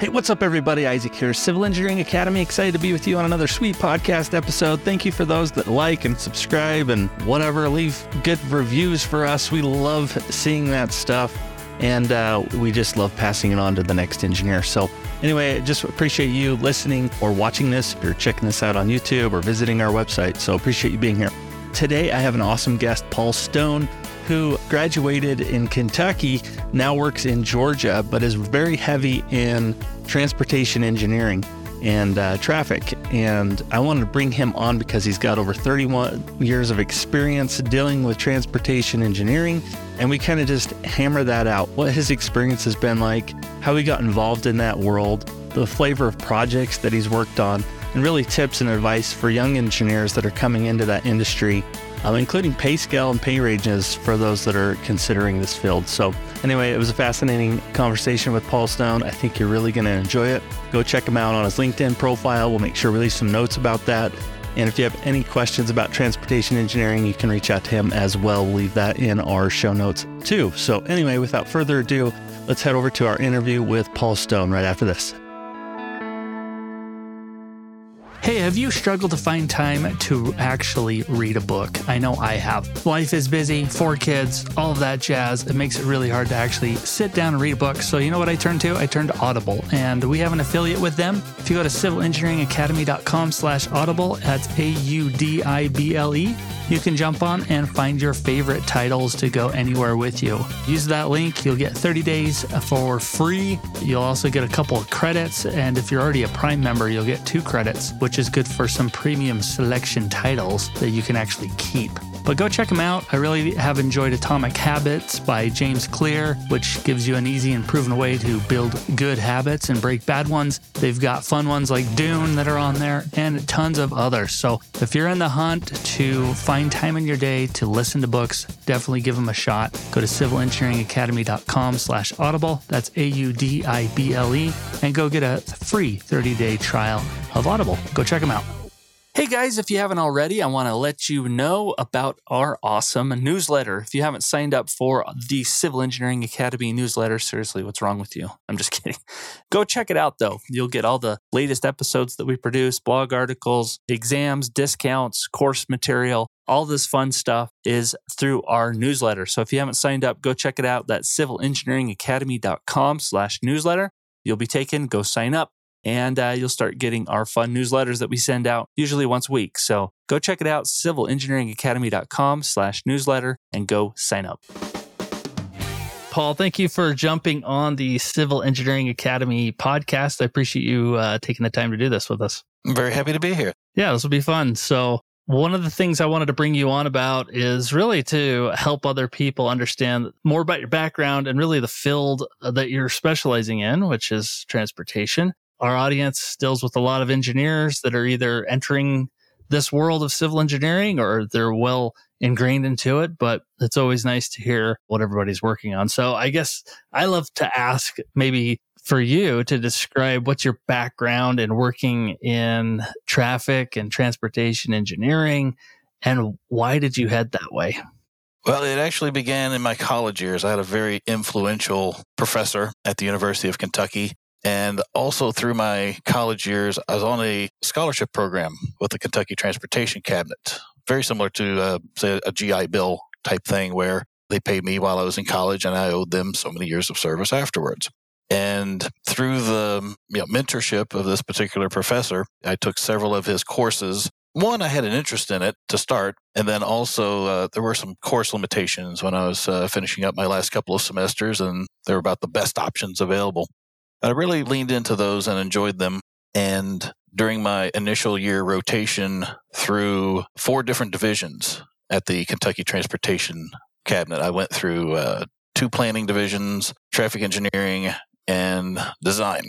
Hey, what's up, everybody? Isaac here, Civil Engineering Academy. Excited to be with you on another sweet podcast episode. Thank you for those that like and subscribe and whatever. Leave good reviews for us. We love seeing that stuff. And uh, we just love passing it on to the next engineer. So, anyway, just appreciate you listening or watching this. If you're checking this out on YouTube or visiting our website. So, appreciate you being here. Today, I have an awesome guest, Paul Slone who graduated in Kentucky, now works in Georgia, but is very heavy in transportation engineering and uh, traffic. And I wanted to bring him on because he's got over 31 years of experience dealing with transportation engineering. And we kind of just hammer that out what his experience has been like, how he got involved in that world, the flavor of projects that he's worked on, and really tips and advice for young engineers that are coming into that industry um, including pay scale and pay ranges for those that are considering this field. So, anyway, it was a fascinating conversation with Paul Slone. I think you're really going to enjoy it. Go check him out on his LinkedIn profile. We'll make sure we leave some notes about that. And if you have any questions about transportation engineering, you can reach out to him as well. We'll leave that in our show notes too. So, anyway, without further ado, let's head over to our interview with Paul Slone right after this. Hey, have you struggled to find time to actually read a book? I know I have. Life is busy, four kids, all of that jazz. It makes it really hard to actually sit down and read a book. So, you know what I turned to? I turned to Audible, and we have an affiliate with them. If you go to civilengineeringacademy.com slash audible, that's A-U-D-I-B-L-E, you can jump on and find your favorite titles to go anywhere with you. Use that link, you'll get 30 days for free. You'll also get a couple of credits, and if you're already a Prime member, you'll get two credits, which is good for some premium selection titles that you can actually keep. But go check them out. I really have enjoyed Atomic Habits by James Clear, which gives you an easy and proven way to build good habits and break bad ones. They've got fun ones like Dune that are on there and tons of others. So if you're in the hunt to find time in your day to listen to books, definitely give them a shot. Go to civilengineeringacademy.com slash audible. That's A-U-D-I-B-L-E and go get a free 30-day trial of Audible. Go check them out. Hey guys, if you haven't already, I want to let you know about our awesome newsletter. If you haven't signed up for the Civil Engineering Academy newsletter, seriously, what's wrong with you? I'm just kidding. Go check it out though. You'll get all the latest episodes that we produce, blog articles, exams, discounts, course material. All this fun stuff is through our newsletter. So if you haven't signed up, go check it out. That's civilengineeringacademy.com slash newsletter. You'll be taken, go sign up and uh, you'll start getting our fun newsletters that we send out usually once a week. So go check it out, civilengineeringacademy.com slash newsletter and go sign up. Paul, thank you for jumping on the Civil Engineering Academy podcast. I appreciate you uh, taking the time to do this with us. I'm very happy to be here. Yeah, this will be fun. So, one of the things I wanted to bring you on about is really to help other people understand more about your background and really the field that you're specializing in, which is transportation our audience deals with a lot of engineers that are either entering this world of civil engineering or they're well ingrained into it, but it's always nice to hear what everybody's working on. So I guess I love to ask maybe for you to describe what's your background in working in traffic and transportation engineering and why did you head that way? Well, it actually began in my college years. I had a very influential professor at the University of Kentucky and also through my college years, I was on a scholarship program with the Kentucky Transportation Cabinet, very similar to, uh, say, a GI Bill type thing where they paid me while I was in college and I owed them so many years of service afterwards. And through the you know, mentorship of this particular professor, I took several of his courses. One, I had an interest in it to start. And then also, uh, there were some course limitations when I was uh, finishing up my last couple of semesters, and they were about the best options available. I really leaned into those and enjoyed them. And during my initial year rotation through four different divisions at the Kentucky Transportation Cabinet, I went through uh, two planning divisions, traffic engineering, and design.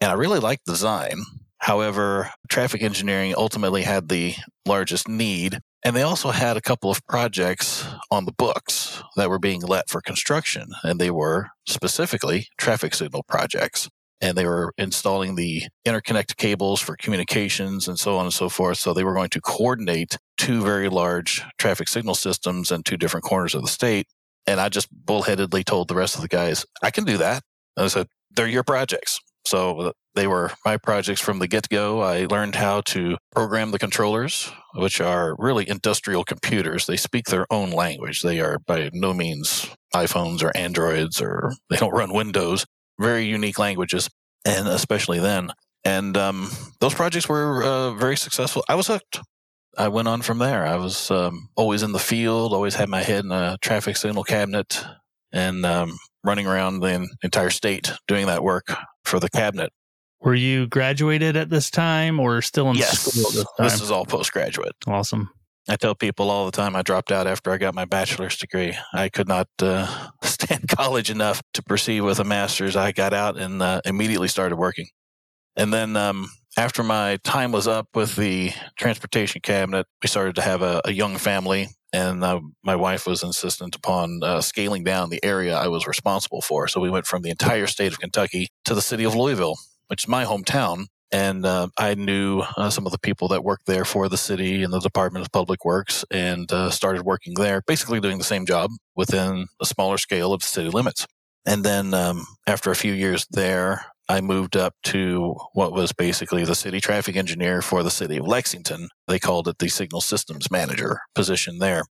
And I really liked design. However, traffic engineering ultimately had the largest need. And they also had a couple of projects on the books that were being let for construction. And they were specifically traffic signal projects. And they were installing the interconnect cables for communications and so on and so forth. So they were going to coordinate two very large traffic signal systems in two different corners of the state. And I just bullheadedly told the rest of the guys, I can do that. And I said, they're your projects. So they were my projects from the get go. I learned how to program the controllers, which are really industrial computers. They speak their own language. They are by no means iPhones or Androids or they don't run Windows. Very unique languages. And especially then. And um, those projects were uh, very successful. I was hooked. I went on from there. I was um, always in the field, always had my head in a traffic signal cabinet and um, running around the entire state doing that work for the cabinet. Were you graduated at this time or still in yes, school this, this is all postgraduate. Awesome. I tell people all the time I dropped out after I got my bachelor's degree. I could not uh, stand college enough to proceed with a master's. I got out and uh, immediately started working. And then um, after my time was up with the transportation cabinet, we started to have a, a young family. And uh, my wife was insistent upon uh, scaling down the area I was responsible for. So we went from the entire state of Kentucky to the city of Louisville, which is my hometown. And uh, I knew uh, some of the people that worked there for the city and the Department of Public Works and uh, started working there, basically doing the same job within a smaller scale of city limits. And then um, after a few years there, I moved up to what was basically the city traffic engineer for the city of Lexington. They called it the signal systems manager position there.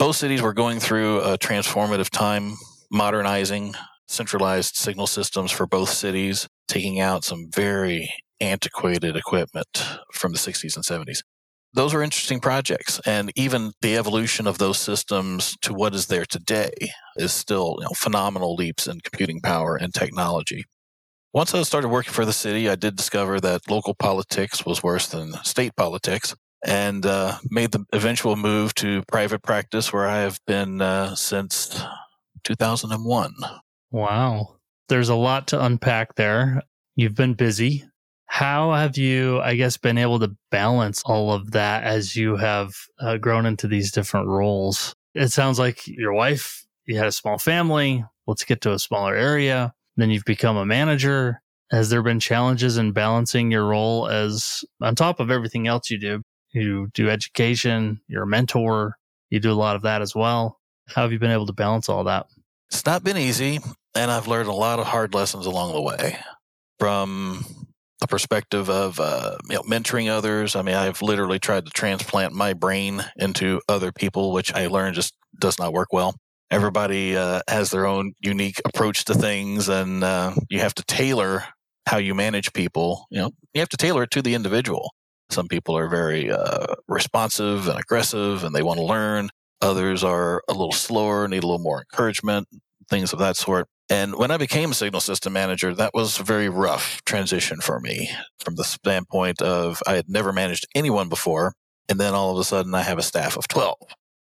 Both cities were going through a transformative time, modernizing centralized signal systems for both cities, taking out some very antiquated equipment from the 60s and 70s. Those were interesting projects. And even the evolution of those systems to what is there today is still you know, phenomenal leaps in computing power and technology. Once I started working for the city, I did discover that local politics was worse than state politics and uh, made the eventual move to private practice where I have been uh, since 2001. Wow. There's a lot to unpack there. You've been busy. How have you, I guess, been able to balance all of that as you have uh, grown into these different roles? It sounds like your wife, you had a small family. Let's get to a smaller area then you've become a manager. Has there been challenges in balancing your role as on top of everything else you do? You do education, you're a mentor, you do a lot of that as well. How have you been able to balance all that? It's not been easy, and I've learned a lot of hard lessons along the way from the perspective of uh, you know, mentoring others. I mean, I've literally tried to transplant my brain into other people, which I learned just does not work well. Everybody uh, has their own unique approach to things and uh, you have to tailor how you manage people. You know you have to tailor it to the individual. Some people are very uh, responsive and aggressive and they want to learn. Others are a little slower need a little more encouragement things of that sort and when i became a signal system manager that was a very rough transition for me from the standpoint of i had never managed anyone before and then all of a sudden i have a staff of 12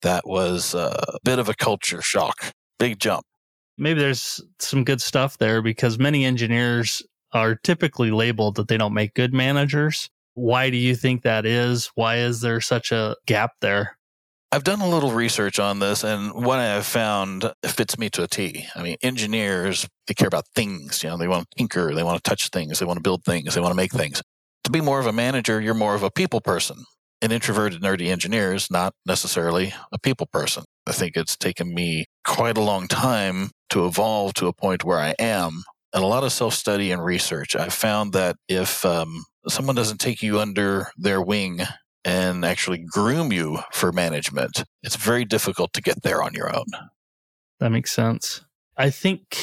that was a bit of a culture shock. Big jump. Maybe there's some good stuff there because many engineers are typically labeled that they don't make good managers. Why do you think that is? Why is there such a gap there? I've done a little research on this, and what I have found fits me to a T. I mean, engineers, they care about things. You know, they want to tinker, they want to touch things, they want to build things, they want to make things. To be more of a manager, you're more of a people person an introverted, nerdy engineer is not necessarily a people person. I think it's taken me quite a long time to evolve to a point where I am. And a lot of self study and research. I've found that if um, someone doesn't take you under their wing and actually groom you for management, it's very difficult to get there on your own. That makes sense. I think,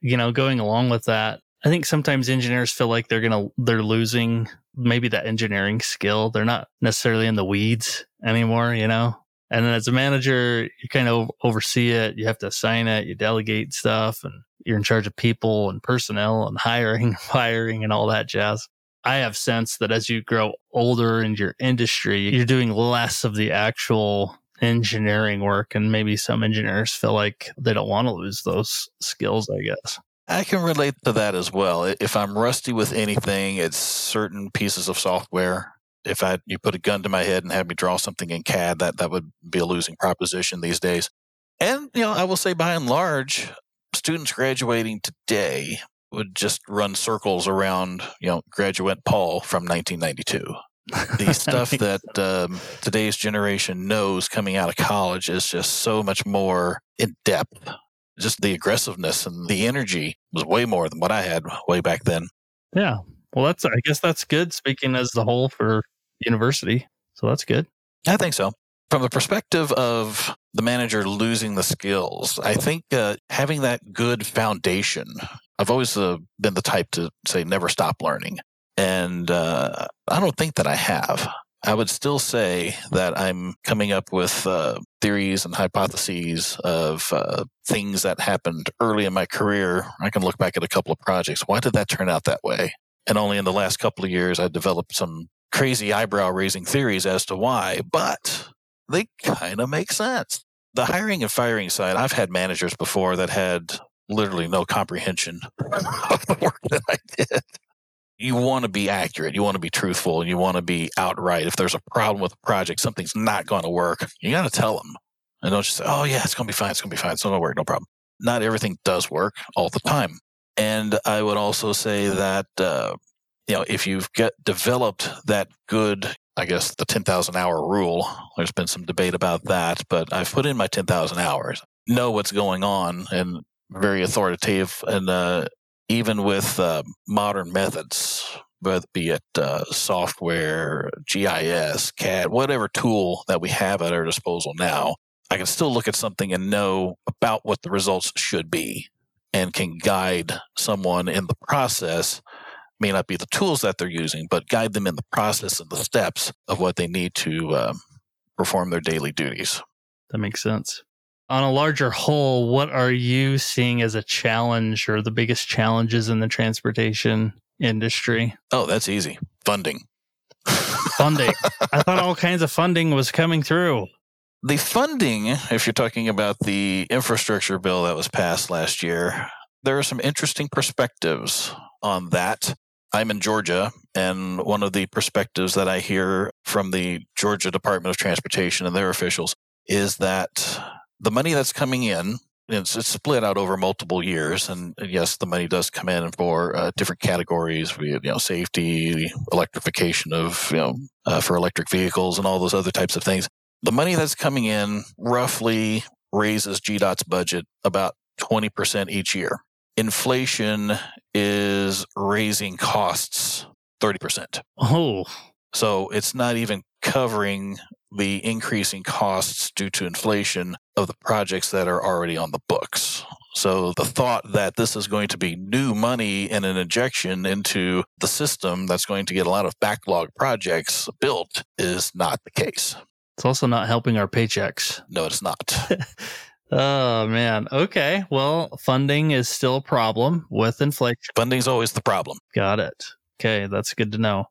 you know, going along with that, I think sometimes engineers feel like they're going to, they're losing maybe that engineering skill. They're not necessarily in the weeds anymore, you know? And then as a manager, you kind of oversee it. You have to assign it, you delegate stuff, and you're in charge of people and personnel and hiring, firing, and all that jazz. I have sense that as you grow older in your industry, you're doing less of the actual engineering work. And maybe some engineers feel like they don't want to lose those skills, I guess. I can relate to that as well. If I'm rusty with anything, it's certain pieces of software. If I you put a gun to my head and have me draw something in CAD, that that would be a losing proposition these days. And you know, I will say by and large, students graduating today would just run circles around, you know, graduate Paul from 1992. the stuff that um, today's generation knows coming out of college is just so much more in depth just the aggressiveness and the energy was way more than what I had way back then. Yeah. Well, that's, I guess that's good speaking as the whole for university. So that's good. I think so. From the perspective of the manager losing the skills, I think uh, having that good foundation, I've always uh, been the type to say never stop learning. And uh, I don't think that I have. I would still say that I'm coming up with uh, theories and hypotheses of uh, things that happened early in my career. I can look back at a couple of projects. Why did that turn out that way? And only in the last couple of years, I developed some crazy eyebrow raising theories as to why, but they kind of make sense. The hiring and firing side, I've had managers before that had literally no comprehension of the work that I did you want to be accurate, you want to be truthful, you want to be outright. If there's a problem with a project, something's not going to work, you got to tell them. And don't just say, oh, yeah, it's going to be fine. It's going to be fine. It's going to work. No problem. Not everything does work all the time. And I would also say that, uh, you know, if you've get developed that good, I guess the 10,000 hour rule, there's been some debate about that, but I've put in my 10,000 hours, know what's going on and very authoritative and uh, even with uh, modern methods, whether be it uh, software, GIS, CAD, whatever tool that we have at our disposal now, I can still look at something and know about what the results should be and can guide someone in the process. May not be the tools that they're using, but guide them in the process and the steps of what they need to um, perform their daily duties. That makes sense on a larger whole, what are you seeing as a challenge or the biggest challenges in the transportation industry? Oh, that's easy. Funding. funding. I thought all kinds of funding was coming through. The funding, if you're talking about the infrastructure bill that was passed last year, there are some interesting perspectives on that. I'm in Georgia, and one of the perspectives that I hear from the Georgia Department of Transportation and their officials is that the money that's coming in it's, it's split out over multiple years, and yes, the money does come in for uh, different categories, we you know, safety, electrification of, you know, uh, for electric vehicles, and all those other types of things. The money that's coming in roughly raises GDOT's budget about 20% each year. Inflation is raising costs 30%. Oh. So it's not even covering the increasing costs due to inflation of the projects that are already on the books. So the thought that this is going to be new money and an injection into the system that's going to get a lot of backlog projects built is not the case. It's also not helping our paychecks. No, it's not. oh man. Okay. Well, funding is still a problem with inflation. Funding's always the problem. Got it. Okay, that's good to know.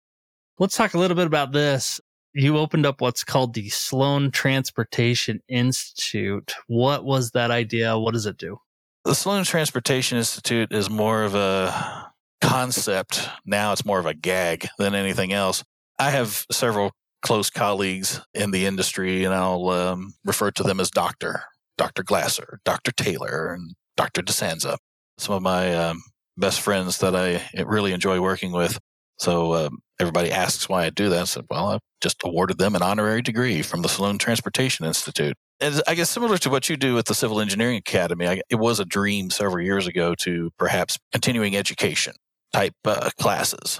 Let's talk a little bit about this you opened up what's called the Slone Transportation Institute. What was that idea? What does it do? The Slone Transportation Institute is more of a concept. Now it's more of a gag than anything else. I have several close colleagues in the industry, and I'll um, refer to them as Doctor, Dr. Glasser, Dr. Taylor, and Dr. DeSanza. Some of my um, best friends that I really enjoy working with. So um, everybody asks why I do that. I said, well, I just awarded them an honorary degree from the Slone Transportation Institute. And I guess similar to what you do with the Civil Engineering Academy, I, it was a dream several years ago to perhaps continuing education type uh, classes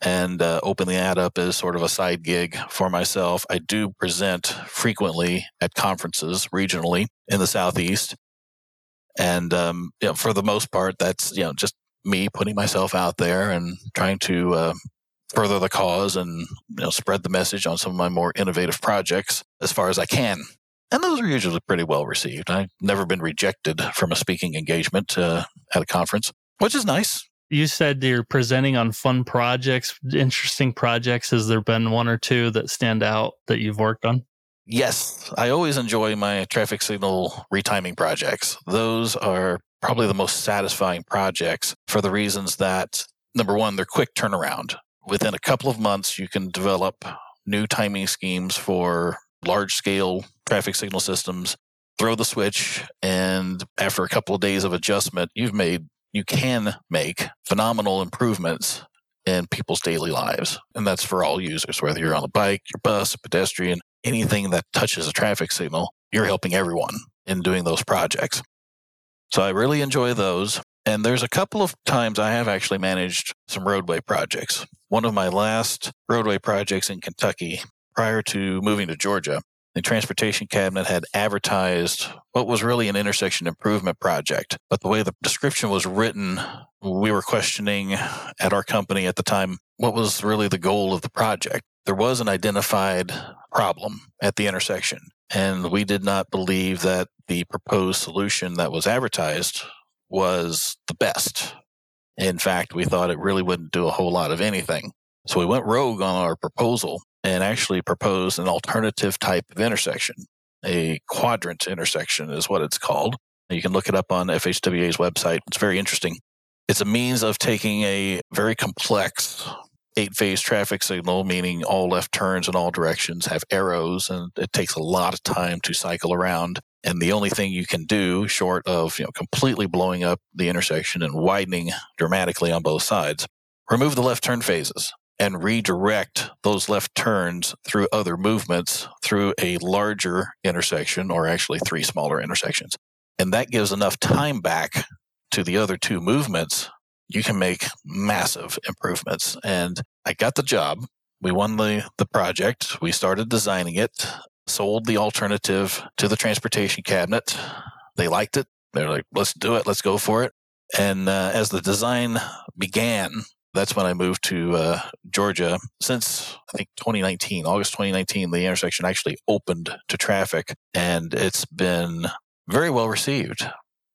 and uh, open that up as sort of a side gig for myself. I do present frequently at conferences regionally in the Southeast. And um, you know, for the most part, that's you know just me putting myself out there and trying to uh, further the cause and you know spread the message on some of my more innovative projects as far as I can. And those are usually pretty well received. I've never been rejected from a speaking engagement uh, at a conference, which is nice. You said you're presenting on fun projects, interesting projects. Has there been one or two that stand out that you've worked on? Yes, I always enjoy my traffic signal retiming projects. Those are probably the most satisfying projects for the reasons that number one, they're quick turnaround. Within a couple of months, you can develop new timing schemes for large scale traffic signal systems, throw the switch, and after a couple of days of adjustment, you've made, you can make phenomenal improvements in people's daily lives. And that's for all users, whether you're on a bike, your bus, a pedestrian, anything that touches a traffic signal, you're helping everyone in doing those projects. So I really enjoy those. And there's a couple of times I have actually managed some roadway projects. One of my last roadway projects in Kentucky prior to moving to Georgia, the transportation cabinet had advertised what was really an intersection improvement project. But the way the description was written, we were questioning at our company at the time what was really the goal of the project. There was an identified problem at the intersection, and we did not believe that the proposed solution that was advertised was the best. In fact, we thought it really wouldn't do a whole lot of anything. So we went rogue on our proposal and actually proposed an alternative type of intersection. A quadrant intersection is what it's called. You can look it up on FHWA's website. It's very interesting. It's a means of taking a very complex eight phase traffic signal, meaning all left turns in all directions have arrows, and it takes a lot of time to cycle around. And the only thing you can do, short of you know completely blowing up the intersection and widening dramatically on both sides, remove the left turn phases and redirect those left turns through other movements through a larger intersection or actually three smaller intersections. And that gives enough time back to the other two movements. You can make massive improvements. And I got the job. We won the, the project. We started designing it, sold the alternative to the transportation cabinet. They liked it. They're like, let's do it. Let's go for it. And uh, as the design began, that's when I moved to uh, Georgia. Since I think 2019, August 2019, the intersection actually opened to traffic, and it's been very well received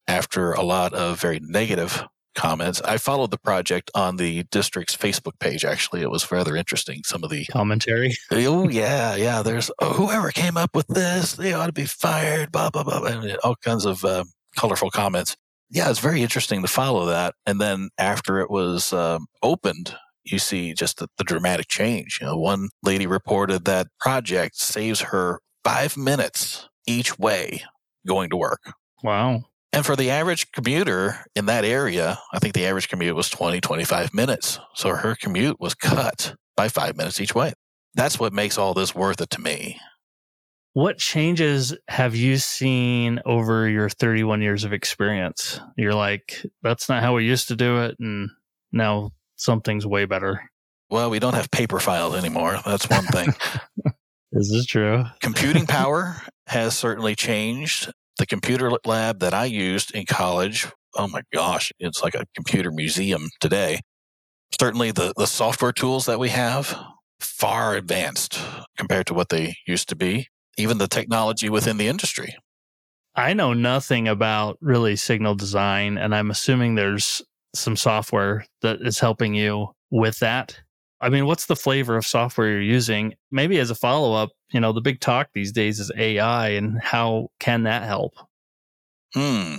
after a lot of very negative comments. I followed the project on the district's Facebook page. Actually, it was rather interesting. Some of the commentary. oh yeah, yeah. There's oh, whoever came up with this, they ought to be fired. Blah blah blah, and all kinds of uh, colorful comments yeah, it's very interesting to follow that. And then after it was um, opened, you see just the, the dramatic change. You know, one lady reported that project saves her five minutes each way going to work. Wow. And for the average commuter in that area, I think the average commute was 20, 25 minutes. So her commute was cut by five minutes each way. That's what makes all this worth it to me. What changes have you seen over your 31 years of experience? You're like, that's not how we used to do it. And now something's way better. Well, we don't have paper files anymore. That's one thing. Is this is true. Computing power has certainly changed. The computer lab that I used in college, oh my gosh, it's like a computer museum today. Certainly the, the software tools that we have, far advanced compared to what they used to be even the technology within the industry. I know nothing about really signal design, and I'm assuming there's some software that is helping you with that. I mean, what's the flavor of software you're using? Maybe as a follow up, you know, the big talk these days is AI, and how can that help? Hmm.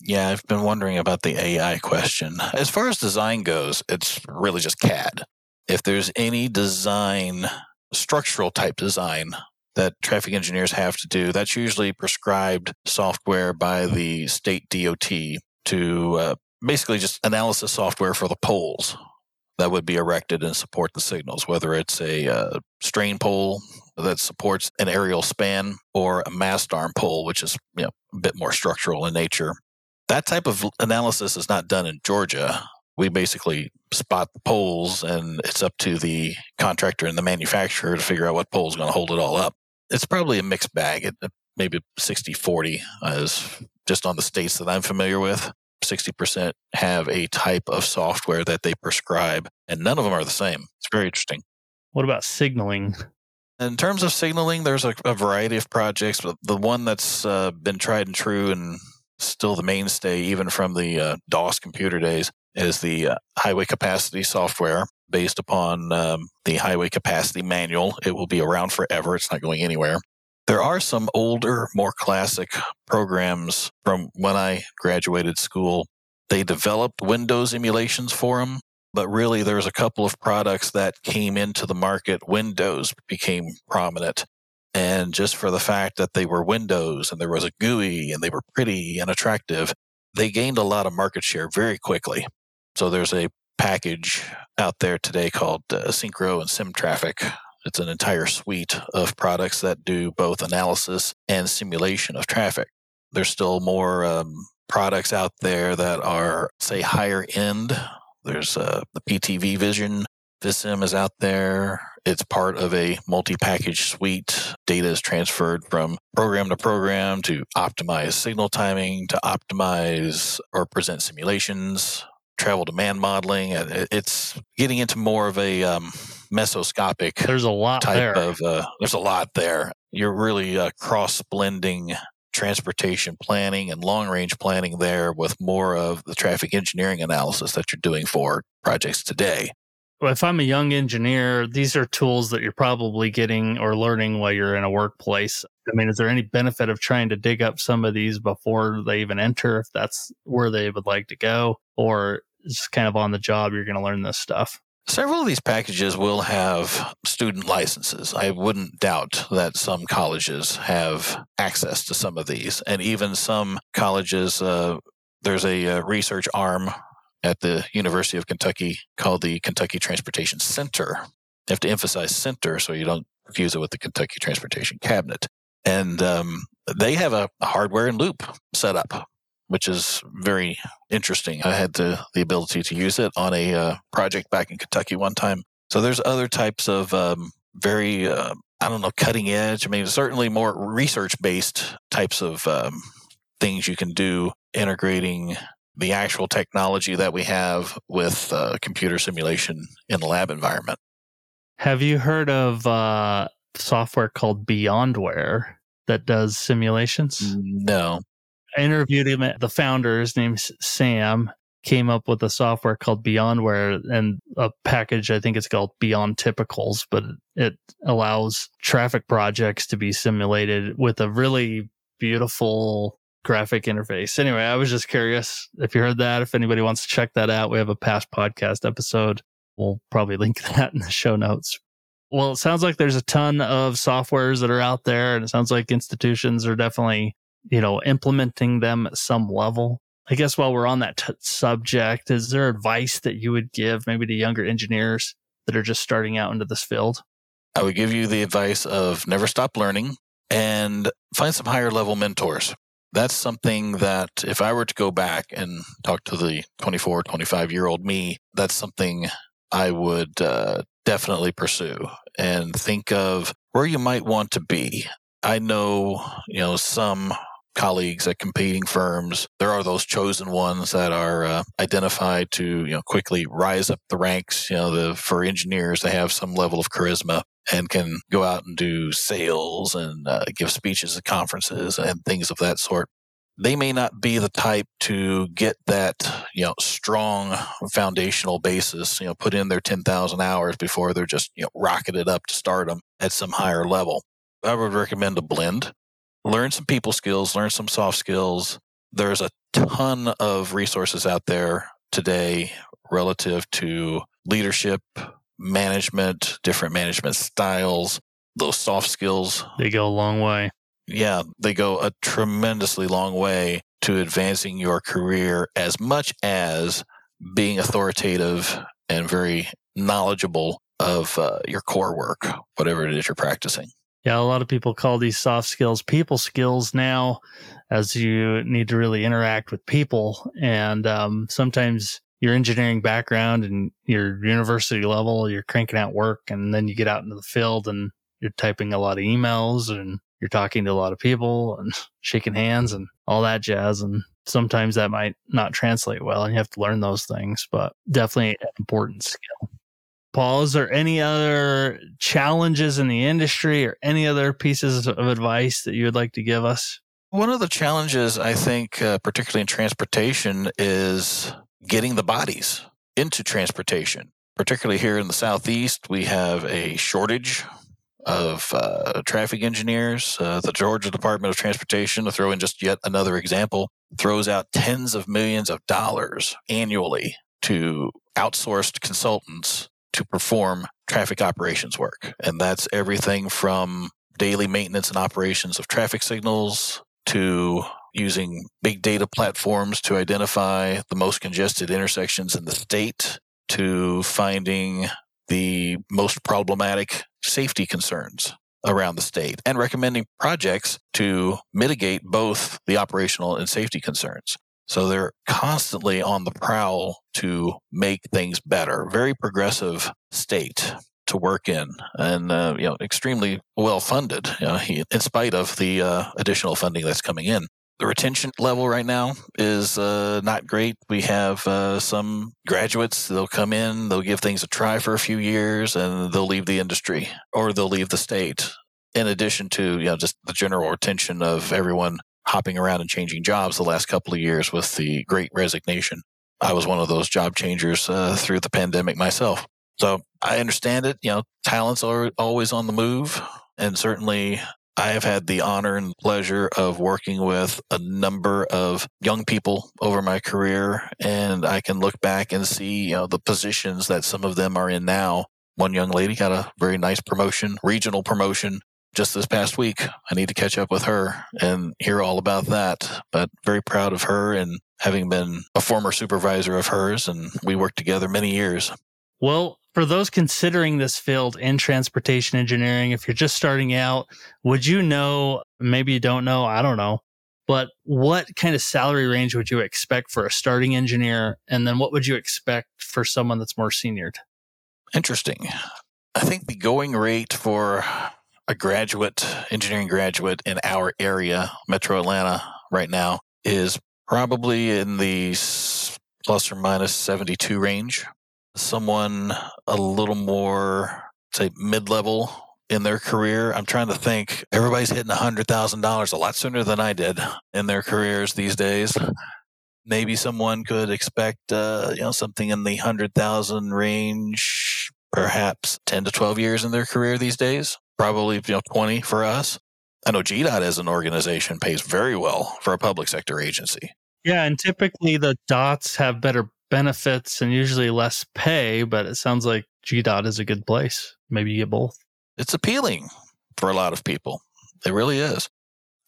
Yeah, I've been wondering about the AI question. As far as design goes, it's really just CAD. If there's any design, structural type design that traffic engineers have to do. That's usually prescribed software by the state DOT to uh, basically just analysis software for the poles that would be erected and support the signals, whether it's a uh, strain pole that supports an aerial span or a mast arm pole, which is you know, a bit more structural in nature. That type of analysis is not done in Georgia. We basically spot the poles, and it's up to the contractor and the manufacturer to figure out what pole is going to hold it all up it's probably a mixed bag. Maybe 60 40 is just on the states that I'm familiar with. 60% have a type of software that they prescribe, and none of them are the same. It's very interesting. What about signaling? In terms of signaling, there's a, a variety of projects, but the one that's uh, been tried and true and still the mainstay, even from the uh, DOS computer days, is the uh, highway capacity software based upon um, the highway capacity manual. It will be around forever. It's not going anywhere. There are some older, more classic programs from when I graduated school. They developed Windows emulations for them, but really there's a couple of products that came into the market. Windows became prominent. And just for the fact that they were Windows and there was a GUI and they were pretty and attractive, they gained a lot of market share very quickly. So there's a package out there today called uh, Synchro and SimTraffic. It's an entire suite of products that do both analysis and simulation of traffic. There's still more um, products out there that are, say, higher end. There's uh, the PTV Vision. Vissim is out there. It's part of a multi package suite. Data is transferred from program to program to optimize signal timing, to optimize or present simulations, travel demand modeling. It's getting into more of a um, mesoscopic. There's a lot type there. of. Uh, there's a lot there. You're really uh, cross blending transportation planning and long range planning there with more of the traffic engineering analysis that you're doing for projects today. Well, if I'm a young engineer, these are tools that you're probably getting or learning while you're in a workplace. I mean, is there any benefit of trying to dig up some of these before they even enter, if that's where they would like to go, or just kind of on the job, you're going to learn this stuff? Several of these packages will have student licenses. I wouldn't doubt that some colleges have access to some of these. And even some colleges, uh, there's a, a uh, research arm at the University of Kentucky called the Kentucky Transportation Center. You have to emphasize center so you don't confuse it with the Kentucky Transportation Cabinet. And um, they have a hardware and loop set up which is very interesting. I had the, the ability to use it on a uh, project back in Kentucky one time. So there's other types of um, very, uh, I don't know, cutting edge. I mean, certainly more research based types of um, things you can do integrating the actual technology that we have with uh, computer simulation in the lab environment. Have you heard of uh, software called Beyondware that does simulations? No. I interviewed him. The founder, his name's Sam, came up with a software called Beyondware and a package. I think it's called Beyond Typicals, but it allows traffic projects to be simulated with a really beautiful graphic interface. Anyway, I was just curious if you heard that. If anybody wants to check that out, we have a past podcast episode. We'll probably link that in the show notes. Well, it sounds like there's a ton of softwares that are out there, and it sounds like institutions are definitely you know, implementing them at some level. I guess while we're on that t- subject, is there advice that you would give maybe to younger engineers that are just starting out into this field? I would give you the advice of never stop learning and find some higher level mentors. That's something that if I were to go back and talk to the 24, 25 year old me, that's something I would uh, definitely pursue and think of where you might want to be. I know, you know, some colleagues at competing firms. There are those chosen ones that are uh, identified to you know quickly rise up the ranks. You know, the for engineers they have some level of charisma and can go out and do sales and uh, give speeches at conferences and things of that sort. They may not be the type to get that you know strong foundational basis. You know, put in their ten thousand hours before they're just you know rocketed up to stardom at some higher level. I would recommend a blend learn some people skills, learn some soft skills. There's a ton of resources out there today relative to leadership, management, different management styles, those soft skills. They go a long way. Yeah, they go a tremendously long way to advancing your career as much as being authoritative and very knowledgeable of uh, your core work, whatever it is you're practicing. Yeah, a lot of people call these soft skills people skills now, as you need to really interact with people. And um, sometimes your engineering background and your university level, you're cranking out work, and then you get out into the field and you're typing a lot of emails and you're talking to a lot of people and shaking hands and all that jazz. And sometimes that might not translate well, and you have to learn those things, but definitely an important skill. Paul, is there any other challenges in the industry or any other pieces of advice that you would like to give us? One of the challenges, I think, uh, particularly in transportation, is getting the bodies into transportation. Particularly here in the Southeast, we have a shortage of uh, traffic engineers. Uh, the Georgia Department of Transportation, to throw in just yet another example, throws out tens of millions of dollars annually to outsourced consultants to perform traffic operations work. And that's everything from daily maintenance and operations of traffic signals to using big data platforms to identify the most congested intersections in the state to finding the most problematic safety concerns around the state and recommending projects to mitigate both the operational and safety concerns. So they're constantly on the prowl to make things better. Very progressive state to work in and uh, you know extremely well funded you know, in spite of the uh, additional funding that's coming in the retention level right now is uh, not great. We have uh, some graduates, they'll come in, they'll give things a try for a few years, and they'll leave the industry or they'll leave the state. In addition to you know just the general retention of everyone hopping around and changing jobs the last couple of years with the great resignation. I was one of those job changers uh, through the pandemic myself. So I understand it. You know, talents are always on the move. And certainly I have had the honor and pleasure of working with a number of young people over my career, and I can look back and see, you know, the positions that some of them are in now. One young lady got a very nice promotion, regional promotion, just this past week. I need to catch up with her and hear all about that. But very proud of her and having been a former supervisor of hers, and we worked together many years. Well, for those considering this field in transportation engineering, if you're just starting out, would you know, maybe you don't know, I don't know, but what kind of salary range would you expect for a starting engineer? And then what would you expect for someone that's more seniored? Interesting. I think the going rate for a graduate, engineering graduate in our area, Metro Atlanta, right now, is probably in the plus or minus 72 range someone a little more, say, mid level in their career. I'm trying to think. Everybody's hitting $100,000 a lot sooner than I did in their careers these days. Maybe someone could expect, uh, you know, something in the 100,000 range, perhaps 10 to 12 years in their career these days. Probably, you know, 20 for us. I know GDOT as an organization pays very well for a public sector agency. Yeah, and typically the dots have better benefits and usually less pay, but it sounds like GDOT is a good place. Maybe you get both. It's appealing for a lot of people. It really is.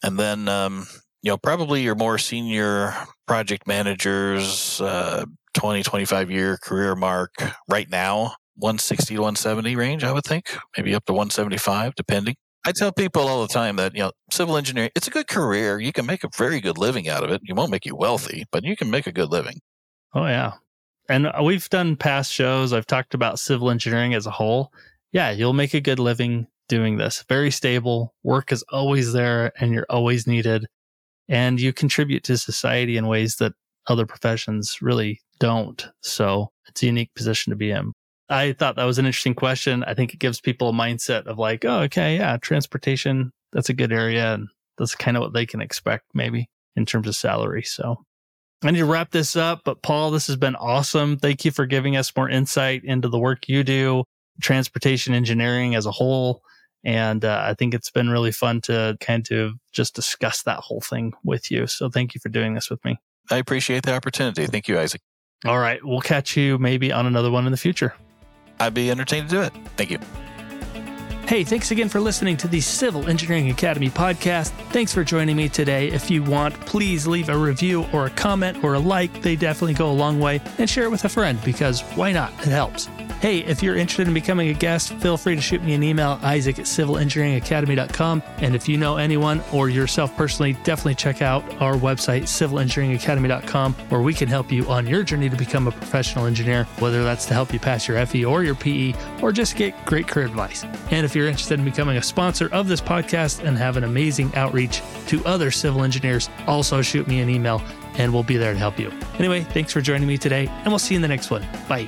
And then, um, you know, probably your more senior project managers, uh, 20, 25 year career mark right now, 160 to 170 range, I would think, maybe up to 175, depending. I tell people all the time that, you know, civil engineering, it's a good career. You can make a very good living out of it. You won't make you wealthy, but you can make a good living. Oh, yeah. And uh, we've done past shows. I've talked about civil engineering as a whole. Yeah, you'll make a good living doing this. Very stable. Work is always there and you're always needed. And you contribute to society in ways that other professions really don't. So it's a unique position to be in. I thought that was an interesting question. I think it gives people a mindset of like, oh, okay, yeah, transportation, that's a good area. And that's kind of what they can expect maybe in terms of salary. So I need to wrap this up, but Paul, this has been awesome. Thank you for giving us more insight into the work you do, transportation engineering as a whole. And uh, I think it's been really fun to kind of just discuss that whole thing with you. So thank you for doing this with me. I appreciate the opportunity. Thank you, Isaac. All right. We'll catch you maybe on another one in the future. I'd be entertained to do it. Thank you. Hey, thanks again for listening to the Civil Engineering Academy podcast. Thanks for joining me today. If you want, please leave a review or a comment or a like. They definitely go a long way. And share it with a friend because why not? It helps. Hey, if you're interested in becoming a guest, feel free to shoot me an email, isaac at civilengineeringacademy.com. And if you know anyone or yourself personally, definitely check out our website, civilengineeringacademy.com, where we can help you on your journey to become a professional engineer, whether that's to help you pass your FE or your PE, or just get great career advice. And if you're interested in becoming a sponsor of this podcast and have an amazing outreach to other civil engineers, also shoot me an email and we'll be there to help you. Anyway, thanks for joining me today, and we'll see you in the next one. Bye.